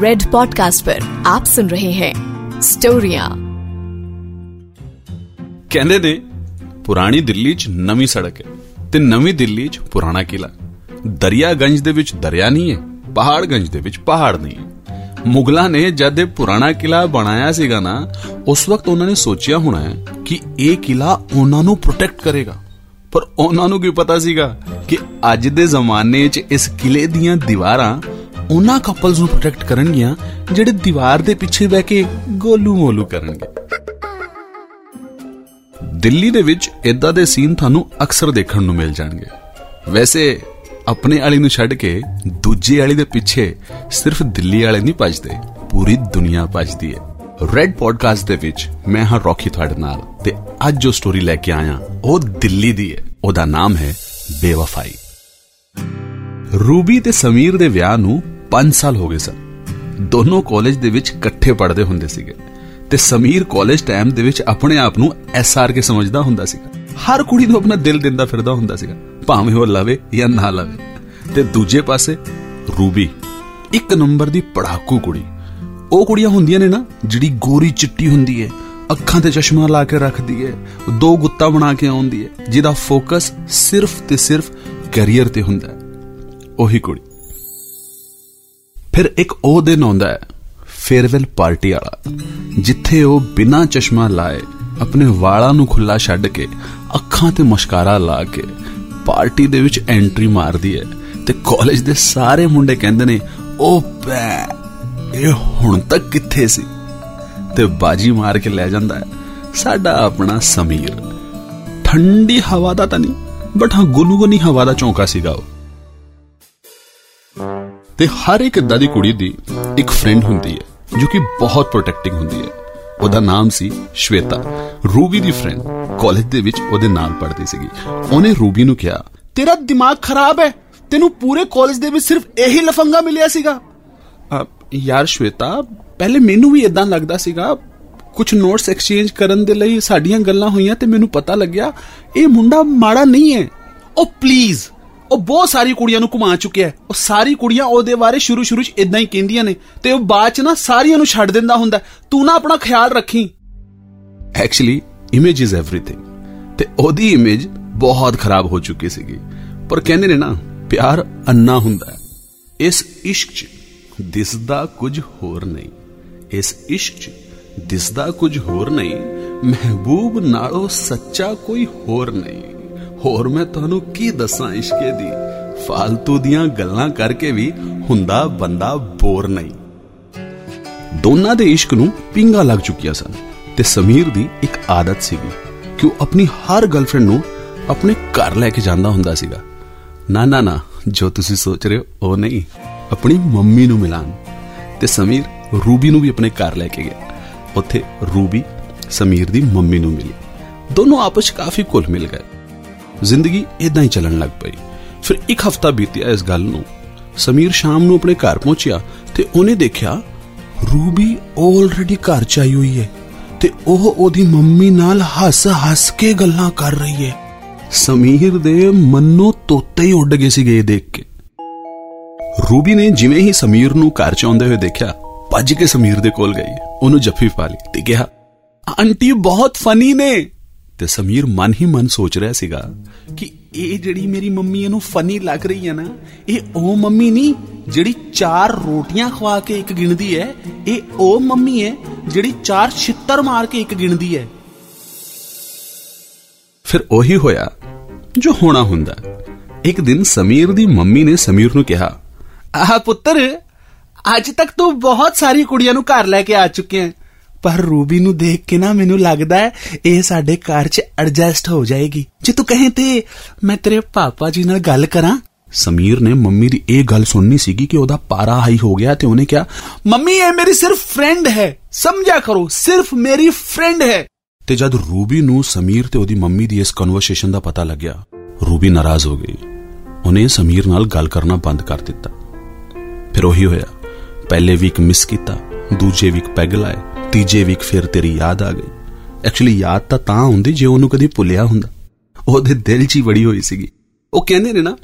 Red podcast पर आप सुन रहे हैं स्टोरियां ਕਹਿੰਦੇ ਨੇ ਪੁਰਾਣੀ ਦਿੱਲੀ 'ਚ ਨਵੀਂ ਸੜਕ ਹੈ ਤੇ ਨਵੀਂ ਦਿੱਲੀ 'ਚ ਪੁਰਾਣਾ ਕਿਲਾ ਦਰਿਆਗੰਜ ਦੇ ਵਿੱਚ ਦਰਿਆ ਨਹੀਂ ਹੈ ਪਹਾੜਗੰਜ ਦੇ ਵਿੱਚ ਪਹਾੜ ਨਹੀਂ ਹੈ ਮੁਗਲਾਂ ਨੇ ਜਦ ਇਹ ਪੁਰਾਣਾ ਕਿਲਾ ਬਣਾਇਆ ਸੀਗਾ ਨਾ ਉਸ ਵਕਤ ਉਹਨਾਂ ਨੇ ਸੋਚਿਆ ਹੋਣਾ ਹੈ ਕਿ ਇਹ ਕਿਲਾ ਉਹਨਾਂ ਨੂੰ ਪ੍ਰੋਟੈਕਟ ਕਰੇਗਾ ਪਰ ਉਹਨਾਂ ਨੂੰ ਕੀ ਪਤਾ ਸੀਗਾ ਕਿ ਅੱਜ ਦੇ ਜ਼ਮਾਨੇ 'ਚ ਇਸ ਕਿਲੇ ਦੀਆਂ ਦੀਵਾਰਾਂ ਉਹਨਾਂ ਕਪਲਸ ਨੂੰ ਪ੍ਰੋਟੈਕਟ ਕਰਨਗੀਆਂ, ਜਿਹੜੇ ਦੀਵਾਰ ਦੇ ਪਿੱਛੇ ਬਹਿ ਕੇ ਗੋਲੂ ਮੋਲੂ ਕਰਨਗੇ। ਦਿੱਲੀ ਦੇ ਵਿੱਚ ਇਦਾਂ ਦੇ ਸੀਨ ਤੁਹਾਨੂੰ ਅਕਸਰ ਦੇਖਣ ਨੂੰ ਮਿਲ ਜਾਣਗੇ। ਵੈਸੇ, ਆਪਣੇ ਵਾਲੀ ਨੂੰ ਛੱਡ ਕੇ ਦੂਜੇ ਵਾਲੀ ਦੇ ਪਿੱਛੇ ਸਿਰਫ ਦਿੱਲੀ ਵਾਲੇ ਨਹੀਂ ਭੱਜਦੇ, ਪੂਰੀ ਦੁਨੀਆ ਭੱਜਦੀ ਹੈ ਰੈਡ ਪੋਡਕਾਸਟ ਦੇ ਵਿੱਚ ਮੈਂ ਹਾਂ ਰੌਕੀ ਤੁਹਾਡੇ ਨਾਲ, ਤੇ ਅੱਜ ਜੋ ਸਟੋਰੀ ਲੈ ਕੇ ਆਇਆ, ਉਹ ਦਿੱਲੀ ਦੀ ਹੈ ਉਹਦਾ ਨਾਮ ਹੈ ਬੇਵਫਾਈ। ਰੂਬੀ ਤੇ ਸਮੀਰ ਦੇ ਵਿਆਹ ਨੂੰ 5 ਸਾਲ ਹੋ ਗਏ ਸਨ ਦੋਨੋਂ ਕਾਲਜ ਦੇ ਵਿੱਚ ਇਕੱਠੇ ਪੜ੍ਹਦੇ ਹੁੰਦੇ ਸੀਗੇ। ਤੇ ਸਮੀਰ ਕਾਲਜ ਟਾਈਮ ਦੇ ਵਿੱਚ ਆਪਣੇ ਆਪ ਨੂੰ ਐਸਆਰ ਕੇ ਸਮਝਦਾ ਹੁੰਦਾ ਸੀਗਾ। ਹਰ ਕੁੜੀ ਨੂੰ ਆਪਣਾ ਦਿਲ ਦਿੰਦਾ ਫਿਰਦਾ ਹੁੰਦਾ ਸੀਗਾ, ਭਾਵੇਂ ਉਹ ਲਵੇ ਜਾਂ ਨਾ ਲਵੇ। ਤੇ ਦੂਜੇ ਪਾਸੇ, ਰੂਬੀ, ਇੱਕ ਨੰਬਰ ਦੀ ਪੜਾਕੂ ਕੁੜੀ। ਉਹ ਕੁੜੀਆਂ ਹੁੰਦੀਆਂ ਨੇ ਨਾ, ਜਿਹੜੀ ਗੋਰੀ ਚਿੱਟੀ ਹੁੰਦੀ ਹੈ ਅੱਖਾਂ ਤੇ ਚਸ਼ਮਾ ਲਾ ਕੇ ਰੱਖਦੀ ਹੈ ਦੋ ਗੁੱਤਾ ਬਣਾ ਕੇ ਆਉਂਦੀ ਹੈ ਜਿਹਦਾ ਫੋਕਸ ਸਿਰਫ ਤੇ ਸਿਰਫ ਕੈਰੀਅਰ ਤੇ ਹੁੰਦਾ ਹੈ ਉਹੀ ਕੁੜੀ। ਫਿਰ ਇੱਕ ਉਹ ਦਿਨ ਆਉਂਦਾ ਹੈ, ਫੇਅਰਵੈਲ ਪਾਰਟੀ ਵਾਲਾ, ਜਿੱਥੇ ਉਹ ਬਿਨਾਂ ਚਸ਼ਮਾ ਲਾਏ ਆਪਣੇ ਵਾਲਾਂ ਨੂੰ ਖੁੱਲਾ ਛੱਡ ਕੇ ਅੱਖਾਂ ਤੇ ਮਸਕਾਰਾ ਲਾ ਕੇ ਪਾਰਟੀ ਦੇ ਵਿੱਚ ਐਂਟਰੀ ਮਾਰਦੀ ਹੈ ਤੇ ਕਾਲਜ ਦੇ ਸਾਰੇ ਮੁੰਡੇ ਕਹਿੰਦੇ ਨੇ, ਉਹ ਪੈ ਇਹ ਹੁਣ ਤੱਕ ਕਿੱਥੇ ਸੀ? ਤੇ ਬਾਜੀ ਮਾਰ ਕੇ ਲੈ ਜਾਂਦਾ ਹੈ, ਸਾਡਾ ਆਪਣਾ ਸਮੀਰ। ਠੰਡੀ ਹਵਾ ਦਾ ਤਾਂ ਨਹੀਂ, ਬਟ ਹਾਂ ਗੁਨਗੁਨੀ ਹਵਾ ਦਾ ਚੌਂਕਾ ਸੀਗਾ ਉਹ। ਤੇ ਹਰ ਇੱਕ ਇਦਾਂ ਦੀ ਕੁੜੀ ਦੀ ਇੱਕ ਫਰੈਂਡ ਹੁੰਦੀ ਹੈ ਜੋ ਕਿ ਬਹੁਤ ਪ੍ਰੋਟੈਕਟਿੰਗ ਹੁੰਦੀ ਹੈ। ਉਹਦਾ ਨਾਮ ਸੀ ਸ਼ਵੇਤਾ। ਰੂਬੀ ਦੀ ਫਰੈਂਡ ਕਾਲਜ ਦੇ ਵਿੱਚ ਉਹਦੇ ਨਾਲ ਪੜ੍ਹਦੀ ਸੀਗੀ। ਉਹਨੇ ਰੂਬੀ ਨੂੰ ਕਿਹਾ ਤੇਰਾ ਦਿਮਾਗ ਖਰਾਬ ਹੈ। ਤੈਨੂੰ ਪੂਰੇ ਕਾਲਜ ਦੇ ਵਿੱਚ ਸਿਰਫ ਇਹੀ ਲਫੰਗਾ ਮਿਲਿਆ ਸੀਗਾ। ਅ, ਯਾਰ ਸ਼ਵੇਤਾ ਪਹਿਲੇ ਮੈਨੂੰ ਵੀ ਇਦਾਂ ਲੱਗਦਾ ਸੀਗਾ। ਕੁਝ ਨੋਟਸ ਐਕਸਚੇਂਜ ਕਰਨ ਦੇ ਲਈ ਸਾਡੀਆਂ ਗੱਲਾਂ ਹੋਈਆਂ ਤੇ ਮੈਨੂੰ ਪਤਾ ਲੱਗਿਆ ਇਹ ਮੁੰਡਾ ਮਾੜਾ ਨਹੀਂ ਹੈ। ਉਹ ਪਲੀਜ਼ ਉਹ ਬਹੁਤ ਸਾਰੀ ਕੁੜੀਆਂ ਨੂੰ ਘੁਮਾ ਚੁੱਕਿਆ ਹੈ। ਉਹ ਸਾਰੀ ਕੁੜੀਆਂ ਉਹਦੇ ਬਾਰੇ ਸ਼ੁਰੂ ਸ਼ੁਰੂ 'ਚ ਇਦਾਂ ਹੀ ਕਹਿੰਦੀਆਂ ਨੇ ਤੇ ਉਹ ਬਾਅਦ 'ਚ ਨਾ ਸਾਰੀਆਂ ਨੂੰ ਛੱਡ ਦਿੰਦਾ ਹੁੰਦਾ ਤੂੰ ਨਾ ਆਪਣਾ ਖਿਆਲ ਰੱਖੀ। ਐਕਚੁਅਲੀ ਇਮੇਜ ਇਜ਼ ਐਵਰੀਥਿੰਗ ਤੇ ਉਹਦੀ ਇਮੇਜ ਬਹੁਤ ਖਰਾਬ ਹੋ ਚੁੱਕੀ ਸੀਗੀ। ਪਰ ਕਹਿੰਦੇ ਨੇ ਨਾ, ਪਿਆਰ ਅੰਨਾ ਹੁੰਦਾ ਇਸ ਇਸ਼ਕ 'ਚ ਦਿਸਦਾ ਕੁਝ ਹੋਰ ਨਹੀਂ। ਇਸ ਇਸ਼ਕ 'ਚ ਦਿਸਦਾ ਕੁਝ ਹੋਰ ਨਹੀਂ। ਮਹਿਬੂਬ ਨਾਲੋਂ ਸੱਚਾ ਕੋਈ ਹੋਰ ਨਹੀਂ। ਹੋਰ ਮੈਂ ਤੁਹਾਨੂੰ ਕੀ ਦੱਸਾਂ ਇਸ਼ਕੇ ਦੀ? ਫਾਲਤੂ ਦੀਆਂ ਗੱਲਾਂ ਕਰਕੇ ਵੀ ਹੁੰਦਾ ਬੰਦਾ ਬੋਰ ਨਹੀਂ। ਦੋਨਾਂ ਦੇ ਇਸ਼ਕ ਨੂੰ ਪਿੰਗਾ ਲੱਗ ਚੁੱਕੀਆਂ ਸਨ ਤੇ ਸਮੀਰ ਦੀ ਇੱਕ ਆਦਤ ਸੀਗੀ ਕਿ ਉਹ ਆਪਣੀ ਹਰ ਗਰਲਫ੍ਰੈਂਡ ਨੂੰ ਆਪਣੇ ਘਰ ਲੈ ਕੇ ਜਾਂਦਾ ਹੁੰਦਾ ਸੀਗਾ। ਨਾ ਨਾ ਨਾ, ਜੋ ਤੁਸੀਂ ਸੋਚ ਰਹੇ ਹੋ, ਉਹ ਨਹੀਂ। ਆਪਣੀ ਮੰਮੀ ਨੂੰ ਮਿਲਾਨ ਤੇ ਸਮੀਰ ਰੂਬੀ ਨੂੰ ਵੀ ਆਪਣੇ ਘਰ ਲੈ ਕੇ ਗਿਆ। ਉੱਥੇ ਰੂਬੀ, ਸਮੀਰ ਦੀ ਮੰਮੀ ਨੂੰ ਮਿਲੀ। ਦੋਨੋਂ ਆਪਸ 'ਚ ਕਾਫੀ ਘੁਲ ਮਿਲ ਗਏ। ਜ਼ਿੰਦਗੀ ਇਦਾਂ ਹੀ ਚੱਲਣ ਲੱਗ ਪਈ। ਫਿਰ ਇੱਕ ਹਫਤਾ ਬੀਤਿਆ ਇਸ ਗੱਲ ਨੂੰ। ਸਮੀਰ ਸ਼ਾਮ ਨੂੰ ਆਪਣੇ ਘਰ ਪਹੁੰਚਿਆ ਤੇ ਉਹਨੇ ਦੇਖਿਆ, ਰੂਬੀ ਆਲਰੇਡੀ ਘਰ ਚ ਆਈ ਹੋਈ ਹੈ ਤੇ ਉਹ ਉਹਦੀ ਮੰਮੀ ਨਾਲ ਹੱਸ-ਹੱਸ ਕੇ ਗੱਲਾਂ ਕਰ ਰਹੀ ਹੈ। ਸਮੀਰ ਦੇ ਮਨੋਂ ਤੋਤੇ ਹੀ ਉੱਡ ਗਏ ਸੀਗੇ ਇਹ ਦੇਖ ਕੇ। ਰੂਬੀ ਨੇ ਜਿਵੇਂ ਹੀ ਸਮੀਰ ਨੂੰ ਘਰ ਚ ਆਉਂਦੇ ਹੋਏ ਦੇਖਿਆ, ਭੱਜ ਕੇ ਸਮੀਰ ਦੇ ਕੋਲ ਗਈ। ਉਹਨੂੰ ਜੱਫੀ ਪਾ ਲਈ ਤੇ ਕਿਹਾ, ਆਂਟੀ ਬਹੁਤ ਫਨੀ ਨੇ। ਤੇ ਸਮੀਰ ਮਨ ਹੀ ਮਨ ਸੋਚ ਰਿਹਾ ਸੀਗਾ ਕਿ ਇਹ ਜਿਹੜੀ ਮੇਰੀ ਮੰਮੀ ਇਹਨੂੰ ਫਨੀ ਲੱਗ ਰਹੀ ਹੈ ਨਾ, ਇਹ ਉਹ ਮੰਮੀ ਨਹੀਂ, ਜਿਹੜੀ ਚਾਰ ਰੋਟੀਆਂ ਖਵਾ ਕੇ ਇੱਕ ਗਿਣਦੀ ਹੈ, ਇਹ ਉਹ ਮੰਮੀ ਹੈ ਜਿਹੜੀ ਚਾਰ ਛਿੱਤਰ ਮਾਰ ਕੇ ਇੱਕ ਗਿਣਦੀ ਹੈ। ਫਿਰ ਉਹੀ ਹੋਇਆ ਜੋ ਹੋਣਾ ਹੁੰਦਾ। ਇੱਕ ਦਿਨ ਸਮੀਰ ਦੀ ਮੰਮੀ ਨੇ ਸਮੀਰ ਨੂੰ ਕਿਹਾ, ਆਹ ਪੁੱਤਰ, ਅੱਜ ਤੱਕ ਤੂੰ ਬਹੁਤ ਸਾਰੀ ਕੁੜੀਆਂ ਨੂੰ ਘਰ ਲੈ ਕੇ ਆ ਚੁੱਕਿਆ ਹੈ ਪਰ ਰੂਬੀ ਨੂੰ ਦੇਖ ਕੇ ਨਾ ਮੈਨੂੰ ਲੱਗਦਾ ਹੈ ਇਹ ਸਾਡੇ ਘਰ 'ਚ ਐਡਜਸਟ ਹੋ ਜਾਏਗੀ। ਜੇ ਤੂੰ ਕਹੇ ਤੇ ਮੈਂ ਤੇਰੇ ਪਾਪਾ ਜੀ ਨਾਲ ਗੱਲ ਕਰਾਂ। ਸਮੀਰ ਨੇ ਮੰਮੀ ਦੀ ਇਹ ਗੱਲ ਸੁਣਨੀ ਸੀਗੀ ਕਿ ਉਹਦਾ ਪਾਰਾ ਹਾਈ ਹੋ ਗਿਆ ਤੇ ਉਹਨੇ ਕਿਹਾ, ਮੰਮੀ, ਇਹ ਮੇਰੀ ਸਿਰਫ ਫਰੈਂਡ ਹੈ। ਸਮਝਿਆ ਕਰੋ, ਸਿਰਫ ਮੇਰੀ ਫਰੈਂਡ ਹੈ। ਤੇ ਜਦ ਰੂਬੀ ਨੂੰ ਸਮੀਰ ਤੇ ਉਹਦੀ ਮੰਮੀ ਦੀ ਇਸ ਕਨਵਰਸੇਸ਼ਨ ਦਾ ਪਤਾ ਲੱਗਿਆ, ਰੂਬੀ ਨਾਰਾਜ਼ ਹੋ ਗਈ। ਉਹਨੇ ਸਮੀਰ ਨਾਲ ਗੱਲ ਕਰਨਾ ਬੰਦ ਕਰ ਦਿੱਤਾ। ਫਿਰ ਉਹੀ ਹੋਇਆ। ਪਹਿਲੇ ਵੀਕ ਮਿਸ ਕੀਤਾ, ਦੂਜੇ ਵੀਕ ਪੈਗ ਲਾਏ। ਤੀਜੇ ਵੀਕ ਫਿਰ ਤੇਰੀ ਯਾਦ ਆ ਗਈ। ਐਕਚੁਅਲੀ ਯਾਦ ਤਾਂ ਤਾਂ ਹੁੰਦੀ ਜੇ ਉਹਨੂੰ ਕਦੀ ਭੁੱਲਿਆ ਹੁੰਦਾ। ਉਹਦੇ ਦਿਲ 'ਚ ਹੀ ਵੜੀ ਹੋਈ ਸੀਗੀ। ਉਹ ਕਹਿੰਦੇ ਨੇ ਨਾ,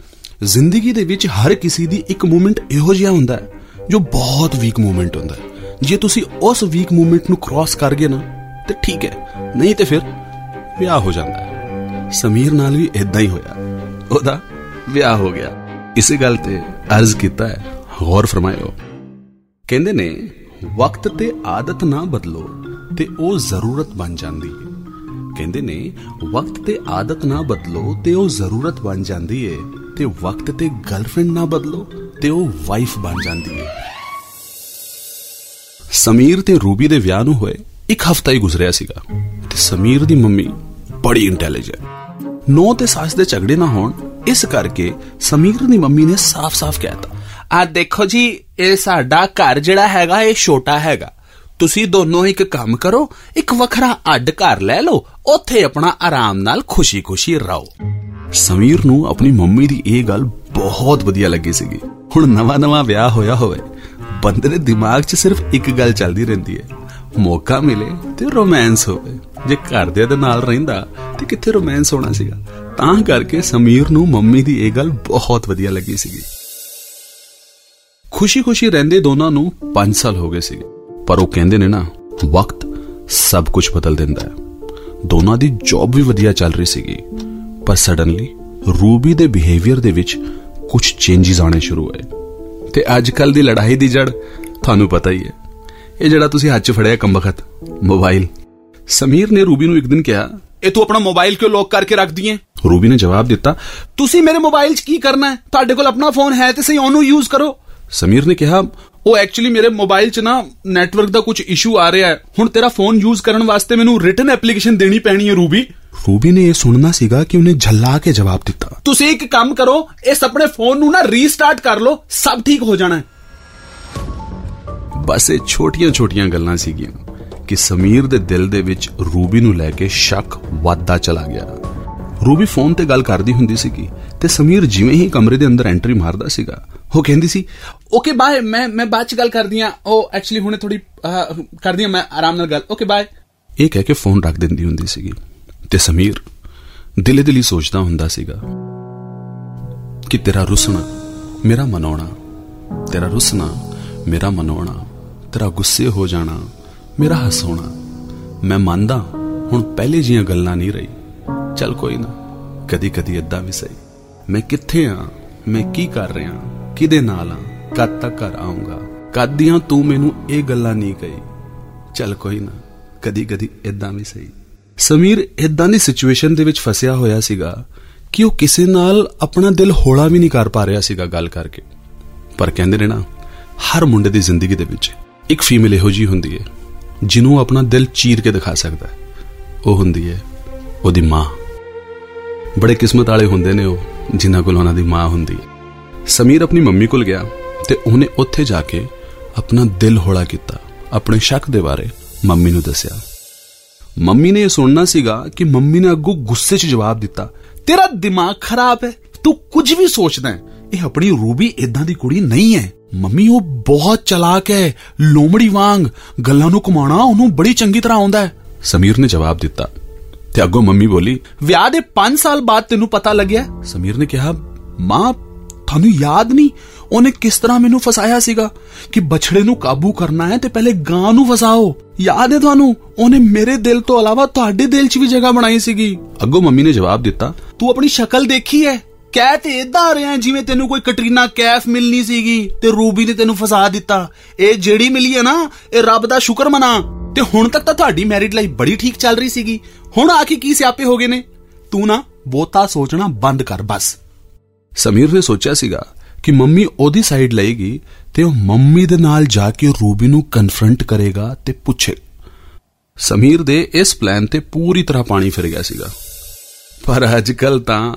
ਜ਼ਿੰਦਗੀ ਦੇ ਵਿੱਚ ਹਰ ਕਿਸੇ ਦੀ ਇੱਕ ਮੂਮੈਂਟ ਇਹੋ ਜਿਹਾ ਹੁੰਦਾ ਹੈ, ਜੋ ਬਹੁਤ ਵੀਕ ਮੂਵਮੈਂਟ ਹੁੰਦਾ ਹੈ। ਜੇ ਤੁਸੀਂ ਉਸ ਵੀਕ ਮੂਵਮੈਂਟ ਨੂੰ ਕ੍ਰਾਸ ਕਰ ਗਏ ਨਾ, ਤੇ ਠੀਕ ਹੈ, ਨਹੀਂ ਤੇ ਫਿਰ ਵਿਆਹ ਹੋ ਜਾਂਦਾ ਹੈ। ਸਮੀਰ ਨਾਲ ਵੀ ਇਦਾਂ ਹੀ ਹੋਇਆ। ਉਹਦਾ ਵਿਆਹ ਹੋ ਗਿਆ। ਇਸੇ ਗੱਲ ਤੇ ਅਰਜ਼ ਕੀਤਾ ਹੈ, ਗੌਰ ਫਰਮਾਇਓ। ਕਹਿੰਦੇ ਨੇ ਵਕਤ ਤੇ ਆਦਤ ਨਾ ਬਦਲੋ ਤੇ ਉਹ ਜ਼ਰੂਰਤ ਬਣ ਜਾਂਦੀ ਹੈ ਕਹਿੰਦੇ ਨੇ, ਵਕਤ ਤੇ ਆਦਤ ਨਾ ਬਦਲੋ ਤੇ ਉਹ ਜ਼ਰੂਰਤ ਬਣ ਜਾਂਦੀ ਏ ਤੇ ਵਕਤ ਤੇ ਗਰਲਫ੍ਰੈਂਡ ਨਾ ਬਦਲੋ ਤੇ ਉਹ ਵਾਈਫ ਬਣ ਜਾਂਦੀ ਏ। ਸਮੀਰ ਤੇ ਰੂਬੀ ਦੇ ਵਿਆਹ ਨੂੰ ਹੋਏ ਇੱਕ ਹਫਤਾ ਹੀ ਗੁਜ਼ਰਿਆ ਸੀਗਾ ਤੇ ਸਮੀਰ ਦੀ ਮੰਮੀ ਬੜੀ ਇੰਟੈਲੀਜੈਂਟ ਨੋ ਤੇ ਸੱਸ ਦੇ ਝਗੜੇ ਨਾ ਹੋਣ, ਇਸ ਕਰਕੇ ਸਮੀਰ ਦੀ ਮੰਮੀ ਨੇ ਸਾਫ਼-ਸਾਫ਼ ਕਹਿਤਾ ਆ ਦੇਖੋ ਜੀ, ਇਹ ਸਾਡਾ ਘਰ ਜਿਹੜਾ ਹੈਗਾ, ਇਹ ਛੋਟਾ ਹੈਗਾ। ਤੁਸੀਂ ਦੋਨੋਂ ਇੱਕ ਕੰਮ ਕਰੋ, ਇੱਕ ਵੱਖਰਾ ਅੱਡ ਘਰ ਲੈ ਲਓ, ਉੱਥੇ ਆਪਣਾ ਆਰਾਮ ਨਾਲ ਖੁਸ਼ੀ-ਖੁਸ਼ੀ ਰਹੋ। ਸਮੀਰ ਨੂੰ ਆਪਣੀ ਮੰਮੀ ਦੀ ਇਹ ਗੱਲ ਬਹੁਤ ਵਧੀਆ ਲੱਗੀ ਸੀਗੀ। ਹੁਣ ਨਵਾਂ-ਨਵਾਂ ਵਿਆਹ ਹੋਇਆ ਹੋਵੇ, ਬੰਦੇ ਦੇ ਦਿਮਾਗ 'ਚ ਸਿਰਫ ਇੱਕ ਗੱਲ ਚੱਲਦੀ ਰਹਿੰਦੀ ਹੈ, ਮੌਕਾ ਮਿਲੇ ਤੇ ਰੋਮਾਂਸ ਹੋਵੇ। ਜੇ ਘਰਦਿਆਂ ਦੇ ਨਾਲ ਰਹਿੰਦਾ ਤੇ ਕਿੱਥੇ ਰੋਮਾਂਸ ਹੋਣਾ ਸੀਗਾ? ਤਾਂ ਕਰਕੇ ਸਮੀਰ ਨੂੰ ਮੰਮੀ ਦੀ ਇਹ ਗੱਲ ਬਹੁਤ ਵਧੀਆ ਲੱਗੀ ਸੀਗੀ। ਖੁਸ਼ੀ-ਖੁਸ਼ੀ ਰਹਿੰਦੇ ਦੋਨਾਂ ਨੂੰ 5 ਸਾਲ ਹੋ ਗਏ ਸੀਗੇ। ਪਰ ਉਹ ਕਹਿੰਦੇ ਨੇ ਨਾ, ਵਕਤ ਸਭ ਕੁਝ ਬਦਲ ਦਿੰਦਾ ਹੈ। ਦੋਨਾਂ ਦੀ ਜੌਬ ਵੀ ਵਧੀਆ ਚੱਲ ਰਹੀ ਸੀਗੀ। ਪਰ ਸਡਨਲੀ ਰੂਬੀ ਦੇ ਬਿਹੇਵੀਅਰ ਦੇ ਵਿੱਚ ਕੁਝ ਚੇਂਜਸ ਆਣੇ ਸ਼ੁਰੂ ਹੋਏ। ਤੇ ਅੱਜ ਕੱਲ ਦੀ ਲੜਾਈ ਦੀ ਜੜ ਤੁਹਾਨੂੰ ਪਤਾ ਹੀ ਹੈ। ਇਹ ਜਿਹੜਾ ਤੁਸੀਂ ਹੱਥ 'ਚ ਫੜਿਆ ਕੰਬਖਤ ਮੋਬਾਈਲ ਸਮੀਰ ਨੇ ਰੂਬੀ ਨੂੰ ਇੱਕ ਦਿਨ ਕਿਹਾ, ਇਹ ਤੂੰ ਆਪਣਾ ਮੋਬਾਈਲ ਕਿਉਂ ਲੌਕ ਕਰਕੇ ਰੱਖਦੀ ਹੈ ਰੂਬੀ ਨੇ ਜਵਾਬ ਦਿੱਤਾ, ਤੁਸੀਂ ਮੇਰੇ ਮੋਬਾਈਲ 'ਚ ਕੀ ਕਰਨਾ ਹੈ? ਤੁਹਾਡੇ ਕੋਲ ਆਪਣਾ ਫੋਨ ਹੈ ਤੇ ਸਹੀ ਉਹਨੂੰ ਯੂਜ਼ ਕਰੋ। ਸਮੀਰ ਨੇ ਕਿਹਾ ਉਹ ਐਕਚੁਅਲੀ ਮੇਰੇ ਮੋਬਾਈਲ 'ਚ ਨਾ ਨੈਟਵਰਕ ਦਾ ਕੁਝ ਇਸ਼ੂ ਆ ਰਿਹਾ ਹੈ। ਹੁਣ ਤੇਰਾ ਫੋਨ ਯੂਜ਼ ਕਰਨ ਵਾਸਤੇ ਮੈਨੂੰ ਰਿਟਨ ਐਪਲੀਕੇਸ਼ਨ ਦੇਣੀ ਪੈਣੀ ਹੈ ਰੂਬੀ। ਰੂਬੀ ਨੇ ਇਹ ਸੁਣਨਾ ਸੀਗਾ ਕਿ ਉਹਨੇ ਝੱਲਾ ਕੇ ਜਵਾਬ ਦਿੱਤਾ। ਤੁਸੀਂ ਇੱਕ ਕੰਮ ਕਰੋ ਇਸ ਆਪਣੇ ਫੋਨ ਨੂੰ ਨਾ ਰੀਸਟਾਰਟ ਕਰ ਲਓ ਸਭ ਠੀਕ ਹੋ ਜਾਣਾ ਹੈ। ਬਸ ਇਹ ਛੋਟੀਆਂ-ਛੋਟੀਆਂ ਗੱਲਾਂ ਸੀਗੀਆਂ ਕਿ ਸਮੀਰ ਦੇ ਦਿਲ ਦੇ ਵਿੱਚ ਰੂਬੀ ਨੂੰ ਲੈ ਕੇ ਸ਼ੱਕ ਵੱਧਦਾ ਚਲਾ ਗਿਆ। ਰੂਬੀ ਫੋਨ ਤੇ ਗੱਲ ਕਰਦੀ ਹੁੰਦੀ ਸੀਗੀ ਤੇ ਸਮੀਰ ਜਿਵੇਂ ਹੀ ਕਮਰੇ ਦੇ ਅੰਦਰ ਐਂਟਰੀ ਮਾਰਦਾ ਸੀਗਾ ਉਹ ਕਹਿੰਦੀ ਸੀ ਓਕੇ ਬਾਏ ਮੈਂ ਮੈਂ ਬਾਅਦ ਚ ਗੱਲ ਕਰਦੀ ਆ ਉਹ ਐਕਚੁਅਲੀ ਹੁਣੇ ਥੋੜੀ ਕਰਦੀ ਆ ਮੈਂ ਆਰਾਮ ਨਾਲ ਗੱਲ। ਓਕੇ ਬਾਏ ਇਹ ਕਹਿ ਕੇ ਫੋਨ ਰੱਖ ਦਿੰਦੀ ਹੁੰਦੀ ਸੀਗੀ ਤੇ ਸਮੀਰ ਦਿਲੇ ਦਿਲੀ ਸੋਚਦਾ ਹੁੰਦਾ ਸੀਗਾ ਕਿ ਤੇਰਾ ਰੁਸਣਾ ਮੇਰਾ ਮਨਾਉਣਾ, ਤੇਰਾ ਰੁਸਣਾ ਮੇਰਾ ਮਨਾਉਣਾ, ਤੇਰਾ ਗੁੱਸੇ ਹੋ ਜਾਣਾ, ਮੇਰਾ ਹਸਾਉਣਾ ਮੈਂ ਮੰਨਦਾ ਹੁਣ ਪਹਿਲੇ ਜੀਆਂ ਗੱਲਾਂ ਨਹੀਂ ਰਹੀ। ਚੱਲ ਕੋਈ ਨਾ ਕਦੀ ਕਦੀ ਇਦਾਂ ਵੀ ਸਹੀ। ਮੈਂ ਕਿੱਥੇ ਆ? ਮੈਂ ਕੀ ਕਰ ਰਿਹਾ? ਕਿਹਦੇ ਨਾਲ ਆ? ਕਦ ਤੱਕ ਘਰ ਆਉਂਗਾ ਕਦ ਦੀਆਂ ਤੂੰ ਮੈਨੂੰ ਇਹ ਗੱਲਾਂ ਨਹੀਂ ਕਹੀ। ਚੱਲ ਕੋਈ ਨਾ ਕਦੀ ਕਦੀ ਇਦਾਂ ਵੀ ਸਹੀ। ਸਮੀਰ ਇਦਾਂ ਦੀ ਸਿਚੁਏਸ਼ਨ ਦੇ ਵਿੱਚ ਫਸਿਆ ਹੋਇਆ ਸੀਗਾ ਕਿ ਉਹ ਕਿਸੇ ਨਾਲ ਆਪਣਾ ਦਿਲ ਹੌਲਾ ਵੀ ਨਹੀਂ ਕਰ ਪਾ ਰਿਹਾ ਸੀਗਾ ਗੱਲ ਕਰਕੇ। ਪਰ ਕਹਿੰਦੇ ਨੇ ਨਾ, ਹਰ ਮੁੰਡੇ ਦੀ ਜ਼ਿੰਦਗੀ ਦੇ ਵਿੱਚ ਇੱਕ ਫੀਮੇਲ ਇਹੋ ਜੀ ਹੁੰਦੀ ਹੈ, ਜਿਹਨੂੰ ਆਪਣਾ ਦਿਲ ਚੀਰ ਕੇ ਦਿਖਾ ਸਕਦਾ ਹੈ। ਉਹ ਹੁੰਦੀ ਹੈ ਉਹਦੀ ਮਾਂ। ਬੜੇ ਕਿਸਮਤ ਵਾਲੇ ਹੁੰਦੇ ਨੇ ਉਹ, ਜਿਨ੍ਹਾਂ ਕੋਲ ਉਹਨਾਂ ਦੀ ਮਾਂ ਹੁੰਦੀ ਹੈ। ਸਮੀਰ ਆਪਣੀ ਮੰਮੀ ਕੋਲ ਗਿਆ ਤੇ ਉਹਨੇ ਉੱਥੇ ਜਾ ਕੇ ਆਪਣਾ ਦਿਲ ਹੌਲਾ ਕੀਤਾ, ਆਪਣੇ ਸ਼ੱਕ ਦੇ ਬਾਰੇ ਮੰਮੀ ਨੂੰ ਦੱਸਿਆ। ਮੰਮੀ ਨੇ ਇਹ ਸੁਣਨਾ ਸੀਗਾ ਕਿ ਮੰਮੀ ਨੇ ਅੱਗੋਂ ਗੁੱਸੇ 'ਚ ਜਵਾਬ ਦਿੱਤਾ, ਤੇਰਾ ਦਿਮਾਗ ਖਰਾਬ ਹੈ, ਤੂੰ ਕੁਝ ਵੀ ਸੋਚਦਾ ਹੈ, ਇਹ ਆਪਣੀ ਰੂਬੀ ਇਦਾਂ ਦੀ ਕੁੜੀ ਨਹੀਂ ਹੈ। ਮੰਮੀ ਉਹ ਬਹੁਤ ਚਲਾਕ ਹੈ, ਲੋਮੜੀ ਵਾਂਗ, ਗੱਲਾਂ ਨੂੰ ਕਮਾਉਣਾ ਉਹਨੂੰ ਬੜੀ ਚੰਗੀ ਤਰ੍ਹਾਂ ਆਉਂਦਾ ਹੈ। ਸਮੀਰ ਨੇ ਜਵਾਬ ਦਿੱਤਾ ਤੇ ਅੱਗੋਂ ਮੰਮੀ ਬੋਲੀ, ਵਿਆਹ ਦੇ 5 ਸਾਲ ਬਾਅਦ ਤੈਨੂੰ ਪਤਾ ਲੱਗਿਆ? ਸਮੀਰ ਨੇ ਕਿਹਾ, ਮਾਂ ਤੁਹਾਨੂੰ ਯਾਦ ਨਹੀਂ? ਉਹਨੇ ਕਿਸ ਤਰ੍ਹਾਂ ਮੈਨੂੰ ਫਸਾਇਆ ਸੀਗਾ? ਕਿ ਬਛੜੇ ਨੂੰ ਕਾਬੂ ਕਰਨਾ ਹੈ ਤੇ ਪਹਿਲੇ ਗਾਂ ਨੂੰ ਫਸਾਓ। ਯਾਦ ਹੈ ਤੁਹਾਨੂੰ? ਉਹਨੇ ਮੇਰੇ ਦਿਲ ਤੋਂ ਇਲਾਵਾ ਤੁਹਾਡੇ ਦਿਲ 'ਚ ਵੀ ਜਗ੍ਹਾ ਬਣਾਈ ਸੀਗੀ। ਅੱਗੋਂ ਮੰਮੀ ਨੇ ਜਵਾਬ ਦਿੱਤਾ। ਤੂੰ ਆਪਣੀ ਸ਼ਕਲ ਦੇਖੀ ਹੈ? ਕਹਿ ਤੇ ਇਦਾਂ ਰਿਹਾ ਜਿਵੇਂ ਤੈਨੂੰ ਕੋਈ ਕਟਰੀਨਾ ਕੈਫ ਮਿਲਣੀ ਸੀਗੀ ਤੇ ਰੂਬੀ ਨੇ ਤੈਨੂੰ ਫਸਾ ਦਿੱਤਾ। ਇਹ ਜਿਹੜੀ ਮਿਲੀ ਹੈ ਨਾ ਇਹ ਰੱਬ ਦਾ ਸ਼ੁਕਰ ਮਨਾ। ਤੇ ਹੁਣ ਤੱਕ ਤਾਂ ਤੁਹਾਡੀ ਮੈਰਿਡ ਲਾਈਫ ਬੜੀ ਠੀਕ ਚੱਲ ਰਹੀ ਸੀਗੀ। ਹੁਣ ਆ ਕੇ ਕੀ ਸਿਆਪੇ ਹੋ ਗਏ ਨੇ? ਤੂੰ ਨਾ ਬਹੁਤਾ ਸੋਚਣਾ ਬੰਦ ਕਰ ਬਸ। ਸਮੀਰ ਨੇ ਸੋਚਿਆ ਸੀਗਾ ਕਿ ਮੰਮੀ ਉਹਦੀ ਸਾਈਡ ਲਏਗੀ ਤੇ ਉਹ ਮੰਮੀ ਦੇ ਨਾਲ ਜਾ ਕੇ ਰੂਬੀ ਨੂੰ ਕਨਫਰੰਟ ਕਰੇਗਾ ਤੇ ਪੁੱਛੇ। ਸਮੀਰ ਦੇ ਇਸ ਪਲਾਨ ਤੇ ਪੂਰੀ ਤਰ੍ਹਾਂ ਪਾਣੀ ਫਿਰ ਗਿਆ ਸੀਗਾ। ਪਰ ਅੱਜ ਕੱਲ ਤਾਂ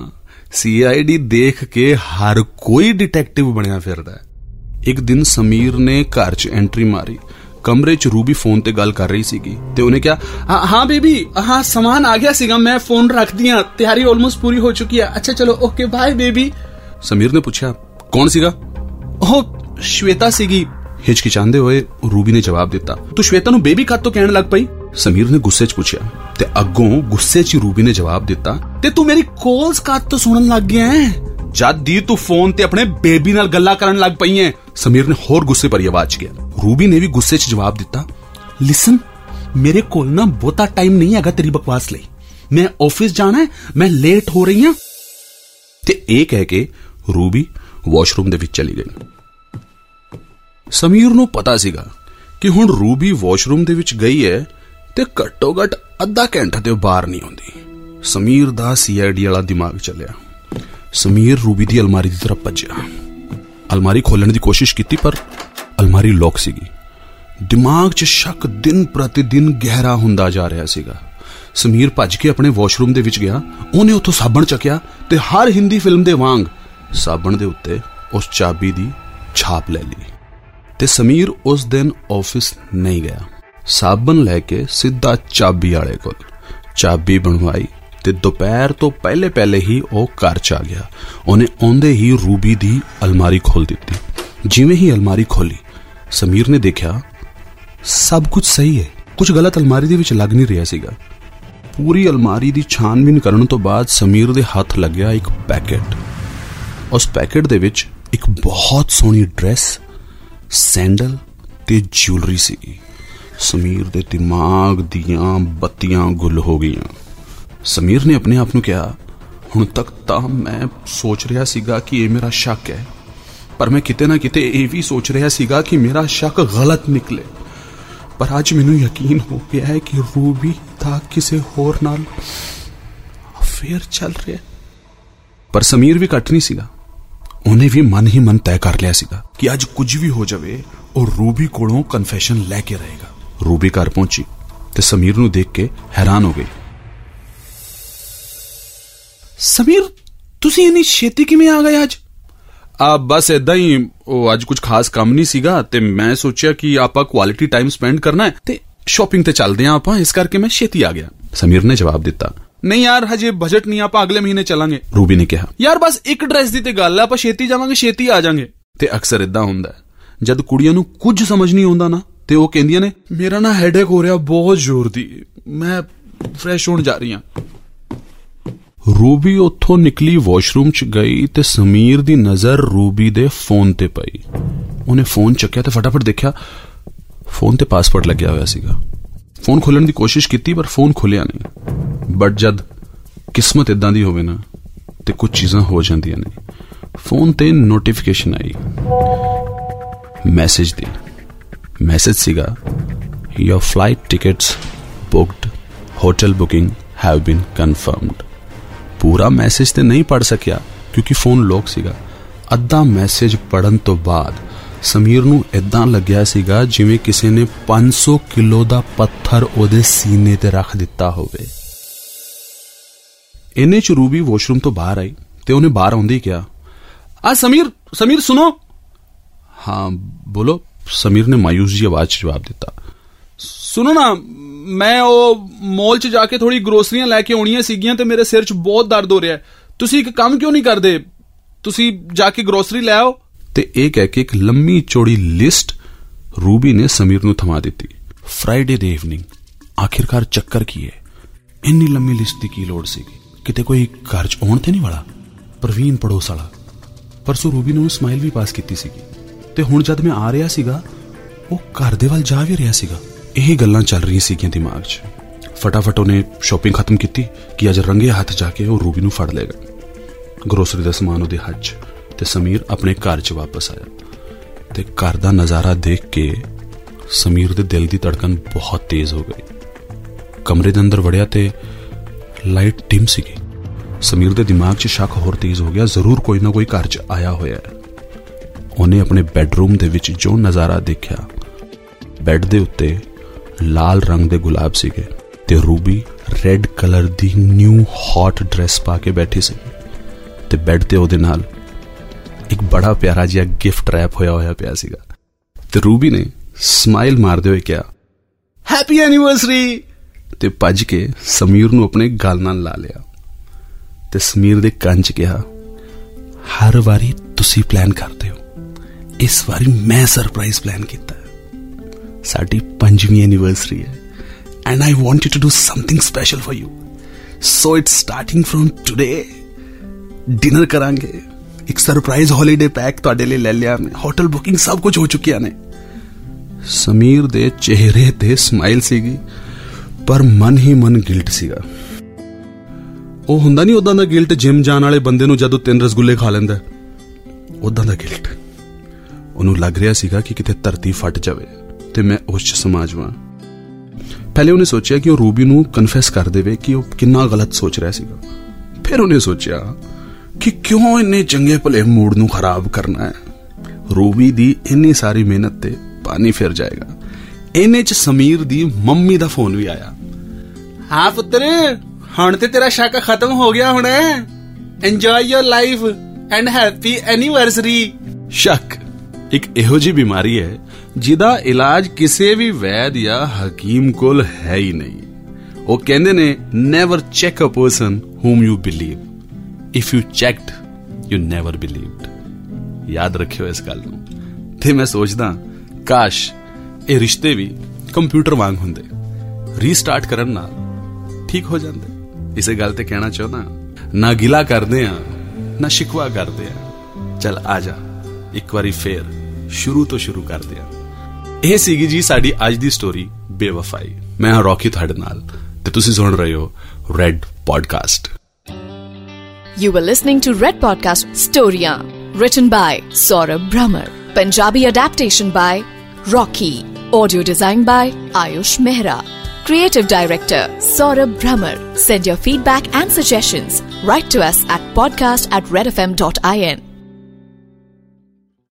ਸੀਆਈਡੀ ਦੇਖ ਕੇ ਹਰ ਕੋਈ ਡਿਟੈਕਟਿਵ ਬਣਿਆ ਫਿਰਦਾ ਹੈ। ਇੱਕ ਦਿਨ ਸਮੀਰ ਨੇ ਘਰ 'ਚ ਐਂਟਰੀ ਮਾਰੀ। ਕਮਰੇ 'ਚ ਰੂਬੀ ਫੋਨ ਤੇ ਗੱਲ ਕਰ ਰਹੀ ਸੀਗੀ ਤੇ ਉਹਨੇ ਕਿਹਾ, "ਹਾਂ- ਹਾਂ ਬੇਬੀ, ਹਾਂ, ਸਮਾਨ ਆ ਗਿਆ ਸੀਗਾ, ਮੈਂ ਫੋਨ ਰੱਖ ਦਿਆਂ ਤਿਆਰੀ ਆਲਮੋਸਟ ਪੂਰੀ ਹੋ ਚੁੱਕੀ ਹੈ। ਅੱਛਾ, ਚਲੋ ਓਕੇ ਬਾਏ ਬੇਬੀ। ਸਮੀਰ ਨੇ ਪੁੱਛਿਆ ਕੌਣ ਸੀਗਾ ਉਹ ਸ਼ਵੇਤਾ ਸੀਗੀ ਹਿਚਕਿਚਾਉਂਦੇ ਹੋਏ ਰੂਬੀ ਨੇ ਜਵਾਬ ਦਿੱਤਾ ਤੂੰ ਸ਼ਵੇਤਾ ਨੂੰ ਬੇਬੀ ਕਦ ਤੋਂ ਕਹਿਣ ਲੱਗ ਪਈ ਸਮੀਰ ਨੇ ਗੁੱਸੇ 'ਚ ਪੁੱਛਿਆ ਤੇ ਅੱਗੋਂ ਗੁੱਸੇ 'ਚ ਹੀ ਰੂਬੀ ਨੇ ਜਵਾਬ ਦਿੱਤਾ ਤੇ ਤੂੰ ਮੇਰੀ ਕਾਲਸ ਕਦ ਤੋਂ ਸੁਣਨ ਲੱਗ ਗਿਆ ਹੈ ਜਦ ਦੀ ਤੂੰ ਫੋਨ ਤੇ ਆਪਣੇ ਬੇਬੀ ਨਾਲ ਗੱਲਾਂ ਕਰਨ ਲੱਗ ਪਈ ਐ ਸਮੀਰ ਨੇ ਹੋਰ ਗੁੱਸੇ ਭਰੀ ਆਵਾਜ਼ ਕਿਹਾ ਰੂਬੀ ਨੇ ਵੀ ਗੁੱਸੇ 'ਚ ਜਵਾਬ ਦਿੱਤਾ ਲਿਸਨ ਮੇਰੇ ਕੋਲ ਨਾ ਬਹੁਤਾ ਟਾਈਮ ਨਹੀਂ ਹੈਗਾ ਤੇਰੀ ਬਕਵਾਸ ਲਈ ਮੈਂ ਆਫਿਸ ਜਾਣਾ ਹੈ ਮੈਂ ਲੇਟ ਹੋ ਰਹੀ ਹਾਂ ਤੇ ਇਹ ਕਹਿ ਕੇ ਰੂਬੀ ਵਾਸ਼ਰੂਮ ਦੇ ਵਿੱਚ ਚਲੀ ਗਈ। ਸਮੀਰ ਨੂੰ ਪਤਾ ਸੀਗਾ ਕਿ ਹੁਣ ਰੂਬੀ ਵਾਸ਼ਰੂਮ ਦੇ ਵਿੱਚ ਗਈ ਹੈ ਤੇ ਘੱਟੋ ਘੱਟ ਅੱਧਾ ਘੰਟਾ ਤੇ ਉਹ ਬਾਹਰ ਨਹੀਂ ਆਉਂਦੀ। ਸਮੀਰ ਦਾ ਸੀਆਈਡੀ ਵਾਲਾ ਦਿਮਾਗ ਚੱਲਿਆ। ਸਮੀਰ ਰੂਬੀ ਦੀ ਅਲਮਾਰੀ ਦੀ ਤਰਫ ਭੱਜਿਆ। ਅਲਮਾਰੀ ਖੋਲਣ ਦੀ ਕੋਸ਼ਿਸ਼ ਕੀਤੀ, ਪਰ ਅਲਮਾਰੀ ਲੌਕ ਸੀਗੀ। ਦਿਮਾਗ 'ਚ ਸ਼ੱਕ ਦਿਨ ਪ੍ਰਤੀ ਦਿਨ ਗਹਿਰਾ ਹੁੰਦਾ ਜਾ ਰਿਹਾ ਸੀਗਾ। ਸਮੀਰ ਭੱਜ ਕੇ ਆਪਣੇ ਵਾਸ਼ਰੂਮ ਦੇ ਵਿੱਚ ਗਿਆ। ਉਹਨੇ ਉੱਥੋਂ ਸਾਬਣ ਚੱਕਿਆ ਤੇ ਹਰ ਹਿੰਦੀ ਫਿਲਮ ਦੇ ਵਾਂਗ ਸਾਬਣ ਦੇ ਉੱਤੇ ਉਸ ਚਾਬੀ ਦੀ ਛਾਪ ਲੈ ਲਈ ਤੇ ਸਮੀਰ ਉਸ ਦਿਨ ਆਫਿਸ ਨਹੀਂ ਗਿਆ। ਸਾਬਣ ਲੈ ਕੇ ਸਿੱਧਾ ਚਾਬੀ ਵਾਲੇ ਕੋਲ ਚਾਬੀ ਬਣਵਾਈ ਤੇ ਦੁਪਹਿਰ ਤੋਂ ਪਹਿਲੇ ਪਹਿਲੇ ਹੀ ਉਹ ਘਰ ਚ ਆ ਗਿਆ। ਉਹਨੇ ਆਉਂਦੇ ਹੀ ਰੂਬੀ ਦੀ ਅਲਮਾਰੀ ਖੋਲ ਦਿੱਤੀ। ਜਿਵੇਂ ਹੀ ਅਲਮਾਰੀ ਖੋਲੀ ਸਮੀਰ ਨੇ ਦੇਖਿਆ, ਸਭ ਕੁਝ ਸਹੀ ਹੈ। ਕੁਝ ਗਲਤ ਅਲਮਾਰੀ ਦੇ ਵਿੱਚ ਲੱਗ ਨਹੀਂ ਰਿਹਾ ਸੀਗਾ। ਪੂਰੀ ਅਲਮਾਰੀ ਦੀ ਛਾਨਬੀਨ ਕਰਨ ਤੋਂ ਬਾਅਦ ਸਮੀਰ ਦੇ ਹੱਥ ਲੱਗਿਆ ਇੱਕ ਪੈਕੇਟ। ਉਸ ਪੈਕੇਟ ਦੇ ਵਿੱਚ ਇੱਕ ਬਹੁਤ ਸੋਹਣੀ ਡਰੈਸ, ਸੈਂਡਲ ਤੇ ਜੁਐਲਰੀ ਸੀ। ਸਮੀਰ ਦੇ ਦਿਮਾਗ ਦੀਆਂ ਬੱਤੀਆਂ ਗੁੱਲ ਹੋ ਗਈਆਂ। ਸਮੀਰ ਨੇ ਆਪਣੇ ਆਪ ਨੂੰ ਕਿਹਾ, ਹੁਣ ਤੱਕ ਤਾਂ ਮੈਂ ਸੋਚ ਰਿਹਾ ਸੀਗਾ ਕਿ ਇਹ ਮੇਰਾ ਸ਼ੱਕ ਹੈ, ਪਰ ਮੈਂ ਕਿਤੇ ਨਾ ਕਿਤੇ ਇਹ ਵੀ ਸੋਚ ਰਿਹਾ ਸੀਗਾ ਕਿ ਮੇਰਾ ਸ਼ੱਕ ਗਲਤ ਨਿਕਲੇ। ਪਰ ਅੱਜ ਮੈਨੂੰ ਯਕੀਨ ਹੋ ਗਿਆ ਹੈ ਕਿ ਰੂਬੀ ਦਾ ਕਿਸੇ ਹੋਰ ਨਾਲ ਅਫੇਅਰ ਚੱਲ ਰਿਹਾ ਪਰ ਸਮੀਰ ਵੀ ਘੱਟ ਨਹੀਂ ਸੀਗਾ। ਉਹਨੇ ਵੀ ਮਨ ਹੀ ਮਨ ਤੈਅ ਕਰ ਲਿਆ ਸੀਗਾ ਕਿ ਅੱਜ ਕੁਝ ਵੀ ਹੋ ਜਾਵੇ ਉਹ ਰੂਬੀ ਕੋਲੋਂ ਕਨਫੈਸ਼ਨ ਲੈ ਕੇ ਰਹੇਗਾ। ਰੂਬੀ ਘਰ ਪਹੁੰਚੀ ਤੇ ਸਮੀਰ ਨੂੰ ਦੇਖ ਕੇ ਹੈਰਾਨ ਹੋ ਗਈ। ਸਮੀਰ ਤੁਸੀਂ ਇੰਨੀ ਛੇਤੀ ਕਿਵੇਂ ਆ ਗਏ ਅੱਜ? ਆ ਬਸ ਇਦਾਂ ਹੀ ਉਹ ਅੱਜ ਕੁਝ ਖਾਸ ਕੰਮ ਨਹੀਂ ਸੀਗਾ ਤੇ ਮੈਂ ਸੋਚਿਆ ਕਿ ਆਪਾਂ ਕੁਆਲਿਟੀ ਟਾਈਮ ਸਪੈਂਡ ਕਰਨਾ ਹੈ ਤੇ ਸ਼ਾਪਿੰਗ ਤੇ ਚੱਲਦੇ ਆਂ ਆਪਾਂ ਇਸ ਕਰਕੇ ਮੈਂ ਛੇਤੀ ਆ ਗਿਆ। ਸਮੀਰ ਨੇ ਜਵਾਬ ਦਿੱਤਾ ਨਹੀਂ ਯਾਰ ਹਜੇ ਬਜਟ ਨਹੀਂ ਆਪਾਂ ਅਗਲੇ ਮਹੀਨੇ ਚੱਲਾਂਗੇ। ਰੂਬੀ ਨੇ ਕਿਹਾ। ਯਾਰ ਬਸ ਇੱਕ ਡਰੈਸ ਦੀ ਤੇ ਗੱਲ ਹੈ ਆਪਾਂ ਛੇਤੀ ਜਾਵਾਂਗੇ ਛੇਤੀ ਆ ਜਾਾਂਗੇ। ਤੇ ਅਕਸਰ ਇਦਾਂ ਹੁੰਦਾ ਜਦ ਕੁੜੀਆਂ ਨੂੰ ਕੁਝ ਸਮਝ ਨਹੀਂ ਆਉਂਦਾ ਨਾ ਤੇ ਉਹ ਕਹਿੰਦੀਆਂ ਨੇ ਮੇਰਾ ਨਾ ਹੈਡੇਕ ਹੋ ਰਿਹਾ ਬਹੁਤ ਜ਼ੋਰ ਦੀ। ਮੈਂ ਫਰੈਸ਼ ਹੋਣ ਜਾ ਰਹੀ ਹਾਂ। ਰੂਬੀ ਉੱਥੋਂ ਨਿਕਲੀ ਵਾਸ਼ਰੂਮ 'ਚ ਗਈ ਤੇ ਸਮੀਰ ਦੀ ਨਜ਼ਰ ਰੂਬੀ ਦੇ ਫੋਨ ਤੇ ਪਈ। ਉਹਨੇ ਫੋਨ ਚੱਕਿਆ ਤੇ ਫਟਾਫਟ ਦੇਖਿਆ ਫੋਨ ਤੇ ਪਾਸਵਰਡ ਲੱਗਿਆ ਹੋਇਆ ਸੀਗਾ। ਫੋਨ ਖੋਲਣ ਦੀ ਕੋਸ਼ਿਸ਼ ਕੀਤੀ ਪਰ ਫੋਨ ਖੁੱਲਿਆ ਨਹੀਂ। ਬਟ ਜਦ ਕਿਸਮਤ ਇਦਾਂ ਦੀ ਹੋਵੇ ਨਾ, ਤੇ ਕੁਝ ਚੀਜ਼ਾਂ ਹੋ ਜਾਂਦੀਆਂ ਨੇ। ਫੋਨ ਤੇ ਨੋਟੀਫਿਕੇਸ਼ਨ ਆਈ। ਮੈਸੇਜ ਦੀ। ਮੈਸੇਜ ਸੀਗਾ your flight tickets booked hotel booking have been confirmed ਪੂਰਾ ਮੈਸੇਜ ਤੇ ਨਹੀਂ ਪੜ ਸਕਿਆ, ਕਿਉਂਕਿ ਫੋਨ ਲੌਕ ਸੀਗਾ। ਅੱਧਾ ਮੈਸੇਜ ਪੜਨ ਤੋਂ ਬਾਅਦ ਸਮੀਰ ਨੂੰ ਇਦਾਂ ਲੱਗਿਆ ਸੀਗਾ, ਜਿਵੇਂ ਕਿਸੇ ਨੇ 500 ਕਿਲੋ ਦਾ ਪੱਥਰ ਉਹਦੇ ਸੀਨੇ ਤੇ ਰੱਖ ਦਿੱਤਾ ਹੋਵੇ। ਇੰਨੇ ਚ ਰੂਬੀ ਵਾਸ਼ਰੂਮ ਤੋਂ ਬਾਹਰ ਆਈ ਤੇ ਉਹਨੇ ਬਾਹਰ ਆਉਂਦੇ ਹੀ ਕਿਹਾ, ਆ ਸਮੀਰ ਸਮੀਰ ਸੁਣੋ। ਹਾਂ, ਬੋਲੋ। ਸਮੀਰ ਨੇ ਮਾਇੂਸ ਜੀ ਆਵਾਜ਼ 'ਚ ਜਵਾਬ ਦਿੱਤਾ, ਸੁਣੋ ਨਾ, ਮੈਂ ਉਹ ਮਾਲ 'ਚ ਜਾ ਕੇ ਥੋੜੀ ਗਰੋਸਰੀਆਂ ਲੈ ਕੇ ਆਉਣੀਆਂ ਸੀਗੀਆਂ ਤੇ ਮੇਰੇ ਸਿਰ 'ਚ ਬਹੁਤ ਦਰਦ ਹੋ ਰਿਹਾ ਹੈ। ਤੁਸੀਂ ਇੱਕ ਕੰਮ ਕਿਉਂ ਨਹੀਂ ਕਰਦੇ? ਤੁਸੀਂ ਜਾ ਕੇ ਗਰੋਸਰੀ ਲੈ ਆਓ। ਤੇ ਇਹ ਕਹਿ ਕੇ ਇੱਕ ਲੰਮੀ ਚੌੜੀ ਲਿਸਟ ਰੂਬੀ ਨੇ ਸਮੀਰ ਨੂੰ ਥਮਾ ਦਿੱਤੀ। ਫਰਾਈਡੇ ਦੇ ਇਵਨਿੰਗ ਆਖਿਰਕਾਰ ਚੱਕਰ ਕੀ ਹੈ? ਇੰਨੀ ਲੰਮੀ ਲਿਸਟ ਦੀ ਕੀ ਲੋੜ ਸੀਗੀ? ਕਿਤੇ ਕੋਈ ਘਰ 'ਚ ਆਉਣ ਤੇ ਨਹੀਂ ਵਾਲਾ? ਪ੍ਰਵੀਨ ਪੜੋਸ ਵਾਲਾ। ਪਰਸੋਂ ਰੂਬੀ ਨੇ ਉਹਨੂੰ ਸਮਾਈਲ ਵੀ ਪਾਸ ਕੀਤੀ ਸੀਗੀ। ਤੇ ਹੁਣ ਜਦ ਮੈਂ ਆ ਰਿਹਾ ਸੀਗਾ, ਉਹ ਘਰ ਦੇ ਵੱਲ ਜਾ ਵੀ ਰਿਹਾ ਸੀਗਾ। ਇਹ ਗੱਲਾਂ ਚੱਲ ਰਹੀਆਂ ਸੀਗੀਆਂ ਦਿਮਾਗ 'ਚ। ਫਟਾਫਟ ਉਹਨੇ ਸ਼ਾਪਿੰਗ ਖਤਮ ਕੀਤੀ ਕਿ ਅੱਜ ਰੰਗੇ ਹੱਥ ਜਾ ਕੇ ਉਹ ਰੂਬੀ ਨੂੰ ਫੜ ਲੇਗਾ ਗਰੋਸਰੀ ਦਾ ਸਮਾਨ ਉਹਦੇ ਹੱਥ 'ਚ ਤੇ ਸਮੀਰ ਆਪਣੇ ਘਰ 'ਚ ਵਾਪਸ ਆਇਆ। ਤੇ ਘਰ ਦਾ ਨਜ਼ਾਰਾ ਦੇਖ ਕੇ ਸਮੀਰ ਦੇ ਦਿਲ ਦੀ ਧੜਕਨ ਬਹੁਤ ਤੇਜ਼ ਹੋ ਗਈ। ਕਮਰੇ ਦੇ ਅੰਦਰ ਵੜਿਆ ਤੇ ਲਾਈਟ ਡਿਮ ਸੀਗੀ। ਸਮੀਰ ਦੇ ਦਿਮਾਗ 'ਚ ਸ਼ੱਕ ਹੋਰ ਤੇਜ਼ ਹੋ ਗਿਆ, ਜ਼ਰੂਰ ਕੋਈ ਨਾ ਕੋਈ ਘਰ 'ਚ ਆਇਆ ਹੋਇਆ ਹੈ। ਉਹਨੇ ਆਪਣੇ ਬੈੱਡਰੂਮ ਦੇ ਵਿੱਚ ਜੋ ਨਜ਼ਾਰਾ ਦੇਖਿਆ, ਬੈੱਡ ਦੇ ਉੱਤੇ ਲਾਲ ਰੰਗ ਦੇ ਗੁਲਾਬ ਸੀਗੇ ਤੇ ਰੂਬੀ ਰੈੱਡ ਕਲਰ ਦੀ ਨਿਊ ਹੌਟ ਡਰੈਸ ਪਾ ਕੇ ਬੈਠੀ ਸੀ ਤੇ ਬੈੱਡ ਤੇ ਉਹਦੇ ਨਾਲ ਇੱਕ ਬੜਾ ਪਿਆਰਾ ਜਿਹਾ ਗਿਫਟ ਰੈਪ ਹੋਇਆ ਹੋਇਆ ਪਿਆ ਸੀਗਾ। ਤੇ ਰੂਬੀ ਨੇ ਸਮਾਈਲ ਮਾਰਦੇ ਹੋਏ ਕਿਹਾ ਹੈਪੀ ਐਨੀਵਰਸਰੀ ਤੇ ਭੱਜ ਕੇ ਸਮੀਰ ਨੂੰ ਆਪਣੇ ਗਲ ਨਾਲ ਲਾ ਲਿਆ ਤੇ ਸਮੀਰ ਦੇ ਕੰਨ 'ਚ ਕਿਹਾ, ਹਰ ਵਾਰੀ ਤੁਸੀਂ ਪਲਾਨ ਕਰਦੇ ਹੋ। ਇਸ ਵਾਰੀ ਮੈਂ ਸਰਪ੍ਰਾਈਜ਼ ਪਲਾਨ ਕੀਤਾ ਸਾਡੀ ਪੰਜਵੀਂ ਐਨੀਵਰਸਰੀ ਹੈ and I want you to do something special for you so it's starting from today dinner ਕਰਾਂਗੇ। ਇੱਕ ਸਰਪ੍ਰਾਈਜ਼ ਹੌਲੀਡੇ ਪੈਕ ਤੁਹਾਡੇ ਲਈ ਲੈ ਲਿਆ ਮੈਂ। ਹੋਟਲ ਬੁਕਿੰਗ ਸਭ ਕੁਝ ਹੋ ਚੁੱਕਿਆ ਨੇ। ਸਮੀਰ ਦੇ ਚਿਹਰੇ ਤੇ ਸਮਾਈਲ ਸੀਗੀ। ਪਰ ਮਨ ਹੀ ਮਨ ਗਿਲਟ ਸੀਗਾ। ਉਹ ਹੁੰਦਾ ਨਹੀਂ ਉਦਾਂ ਦਾ ਗਿਲਟ ਜਿਮ ਜਾਣ ਵਾਲੇ ਬੰਦੇ ਨੂੰ ਜਦੋਂ ਤਿੰਨ ਰਸਗੁੱਲੇ ਖਾ ਲੈਂਦਾ ਉਦਾਂ ਦਾ ਗਿਲਟ। ਉਹਨੂੰ ਲੱਗ ਰਿਹਾ ਸੀਗਾ ਕਿ ਕਿਤੇ ਧਰਤੀ ਫਟ ਜਾਵੇ ਤੇ ਮੈਂ ਉਸ ਚ ਸਮਾ ਜਾਵਾਂ ਪਹਿਲੇ ਉਹਨੇ ਸੋਚਿਆ ਕਿ ਉਹ ਰੂਬੀ ਨੂੰ ਕਨਫੈਸ ਕਰ ਦੇਵੇ ਕਿ ਉਹ ਕਿੰਨਾ ਗਲਤ ਸੋਚ ਰਿਹਾ ਸੀਗਾ। ਫਿਰ ਉਹਨੇ ਸੋਚਿਆ ਕਿ ਕਿਉਂ ਇੰਨੇ ਚੰਗੇ ਭਲੇ ਮੂਡ ਨੂੰ ਖਰਾਬ ਕਰਨਾ ਹੈ? ਰੂਬੀ ਦੀ ਇੰਨੀ ਸਾਰੀ ਮਿਹਨਤ ਤੇ ਪਾਣੀ ਫਿਰ ਜਾਏਗਾ। ਇਹਨੇ ਚ ਸਮੀਰ ਦੀ ਮੰਮੀ ਦਾ ਫੋਨ ਵੀ ਆਇਆ। ਹਾਂ ਪੁੱਤਰ, ਹੁਣ ਤੇ ਤੇਰਾ ਸ਼ੱਕ ਖਤਮ ਹੋ ਗਿਆ ਹੁਣ enjoy your life and happy anniversary ਸ਼ੱਕ, ਇੱਕ ਇਹੋ ਜੀ ਬਿਮਾਰੀ ਹੈ, ਜਿਹਦਾ ਇਲਾਜ ਕਿਸੇ ਵੀ ਵੈਦ ਜਾਂ ਹਕੀਮ ਕੋਲ ਹੈ ਹੀ ਨਹੀਂ। ਉਹ ਕਹਿੰਦੇ ਨੇ never check a person whom you believe. If you checked, you never believed. ਯਾਦ ਰੱਖਿਓ ਇਸ ਗੱਲ ਨੂੰ। ਤੇ ਮੈਂ ਸੋਚਦਾ, ਕਾਸ਼, ਇਹ ਰਿਸ਼ਤੇ ਵੀ ਕੰਪਿਊਟਰ ਵਾਂਗ ਹੁੰਦੇ। ਰੀਸਟਾਰਟ ਕਰਨ ਨਾਲ ਠੀਕ ਹੋ ਜਾਂਦੇ ਇਸੇ ਗੱਲ ਤੇ ਕਹਿਣਾ ਚਾਹੁੰਦਾ ਨਾ ਗਿਲਾ ਕਰਦੇ ਆ ਨਾ ਸ਼ਿਕਵਾ ਕਰਦੇ ਆ ਚਲ ਆ ਜਾ ਇੱਕ ਵਾਰੀ ਫੇਰ ਸ਼ੁਰੂ ਤੋਂ ਸ਼ੁਰੂ ਕਰਦੇ ਆ ਇਹ ਸੀਗੀ ਜੀ ਸਾਡੀ ਅੱਜ ਦੀ ਸਟੋਰੀ ਬੇਵਫਾਈ ਮੈਂ ਹਾਂ ਰੌਕੀ ਤੁਹਾਡੇ ਨਾਲ ਤੇ ਤੁਸੀਂ ਸੁਣ ਰਹੇ ਹੋ red podcast You were listening to Red Podcast Storiyan, written by Saurabh Brahmer, Punjabi adaptation by Rocky, audio design by Ayush Mehra, Creative director Saurabh Brahmer. Send your feedback and suggestions. Write to us at podcast at redfm.in.